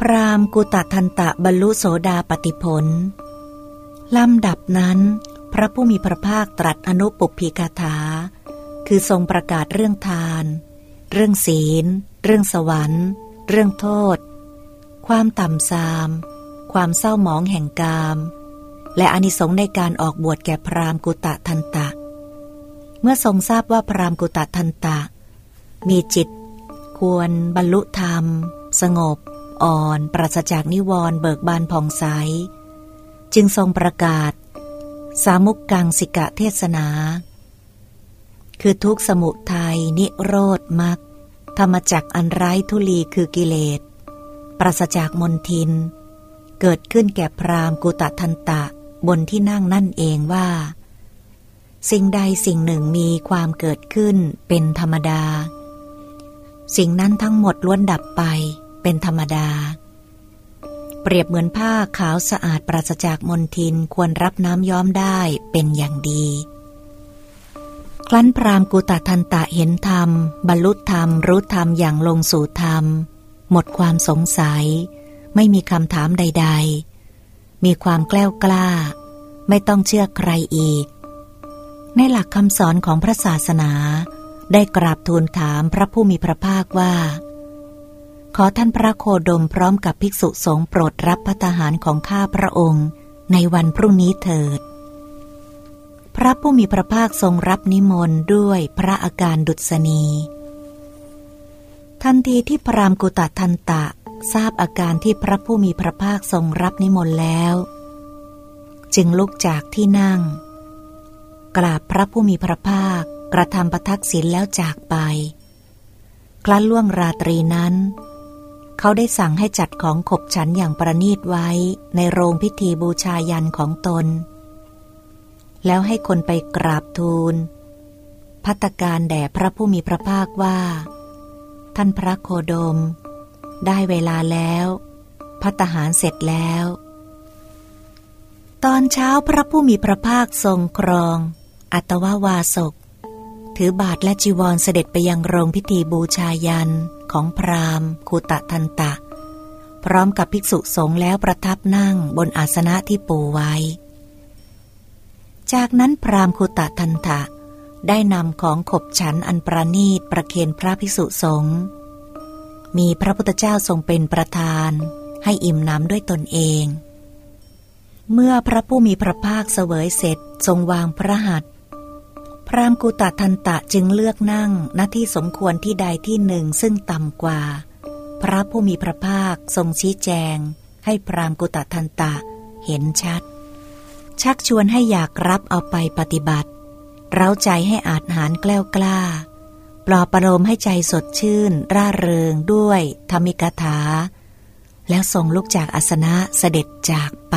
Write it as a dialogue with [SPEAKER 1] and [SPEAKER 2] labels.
[SPEAKER 1] พรามกุตทันตะบรรลุโสดาปติผล ลำดับนั้น พระผู้มีพระภาคตรัสอนุปปิกาถา คือทรงประกาศเรื่องทาน เรื่องศีล เรื่องสวรรค์ เรื่องโทษ ความต่ำทราม ความเศร้าหมองแห่งกาม และอนิสงส์ในการออกบวชแก่พรามกุตทันตะ เมื่อทรงทราบว่าพรามกุตทันตะ มีจิต ควรบรรลุธรรม สงบ อ่อนปราศจากนิวรณ์เบิกบานผ่องใส จึงทรงประกาศ สามุกกังสิกะเทศนา คือทุกสมุทัยนิโรธมักธรรมจักอันไร้ทุลีคือกิเลส ปราศจากมนทิน เกิดขึ้นแก่พรามกุตทันตะบนที่นั่งนั่นเองว่า สิ่งใดสิ่งหนึ่งมีความเกิดขึ้นเป็นธรรมดา สิ่งนั้นทั้งหมดล้วนดับไป เป็นธรรมดา เปรียบเหมือนผ้าขาวสะอาดปราศจากมลทินควรรับน้ำย้อมได้เป็นอย่างดีครั้นพรามกุตทันตะเห็นธรรม บรรลุธรรม รู้ธรรมอย่างลงสู่ธรรม หมดความสงสัย ไม่มีคำถามใด ๆ มีความแกล้วกล้า ไม่ต้องเชื่อใครอีก ในหลักคำสอนของพระศาสนาได้กราบทูลถามพระผู้มีพระภาคว่า ขอท่านพระโคดมพร้อมกับภิกษุสงฆ์โปรดรับพัตหารของข้าพระองค์ ในวันพรุ่งนี้เถิด พระผู้มีพระภาคทรงรับนิมนต์ด้วยพระอาการดุษณี ทันทีที่พรามกุตทันตะทราบอาการที่พระผู้มีพระภาคทรงรับนิมนต์แล้ว จึงลุกจากที่นั่ง กราบพระผู้มีพระภาคกระทำประทักษิณแล้วจากไปคลั้นล่วงราตรีนั้น เขาได้สั่งให้จัดของขบฉันอย่างประนีตไว้ในโรงพิธีบูชายันของตน แล้วให้คนไปกราบทูล พัตการแด่พระผู้มีพระภาคว่า ท่านพระโคดม ได้เวลาแล้ว พัตหารเสร็จแล้ว ตอนเช้าพระผู้มีพระภาคทรงครอง อัตวาวาสก ถือบาทและจีวรเสด็จไปยังโรงพิธีบูชายันของพราหมณ์คูตะทันตะ พร้อมกับภิกษุสงฆ์แล้วประทับนั่งบนอาสนะที่ปูไว้ จากนั้นพราหมณ์คูตะทันตะได้นำของขบฉันอันประนีตประเคนพระภิกษุสงฆ์ มีพระพุทธเจ้าทรงเป็นประธาน ให้อิ่มน้ำด้วยตนเอง เมื่อพระผู้มีพระภาคเสวยเสร็จทรงวางพระหัตถ์ พรามกุตทันตะจึงเลือกนั่งหน้าที่สมควรที่ใดที่หนึ่งซึ่งต่ำกว่า พระผู้มีพระภาคทรงชี้แจง ให้พรามกุตทันตะเห็นชัด ชักชวนให้อยากรับเอาไปปฏิบัติ เร้าใจให้อาจหารแกล้วกล้า ปลอบประโลมให้ใจสดชื่น ร่าเริงด้วยธรรมิกถา แล้วส่งลุกจากอาสนะเสด็จจากไป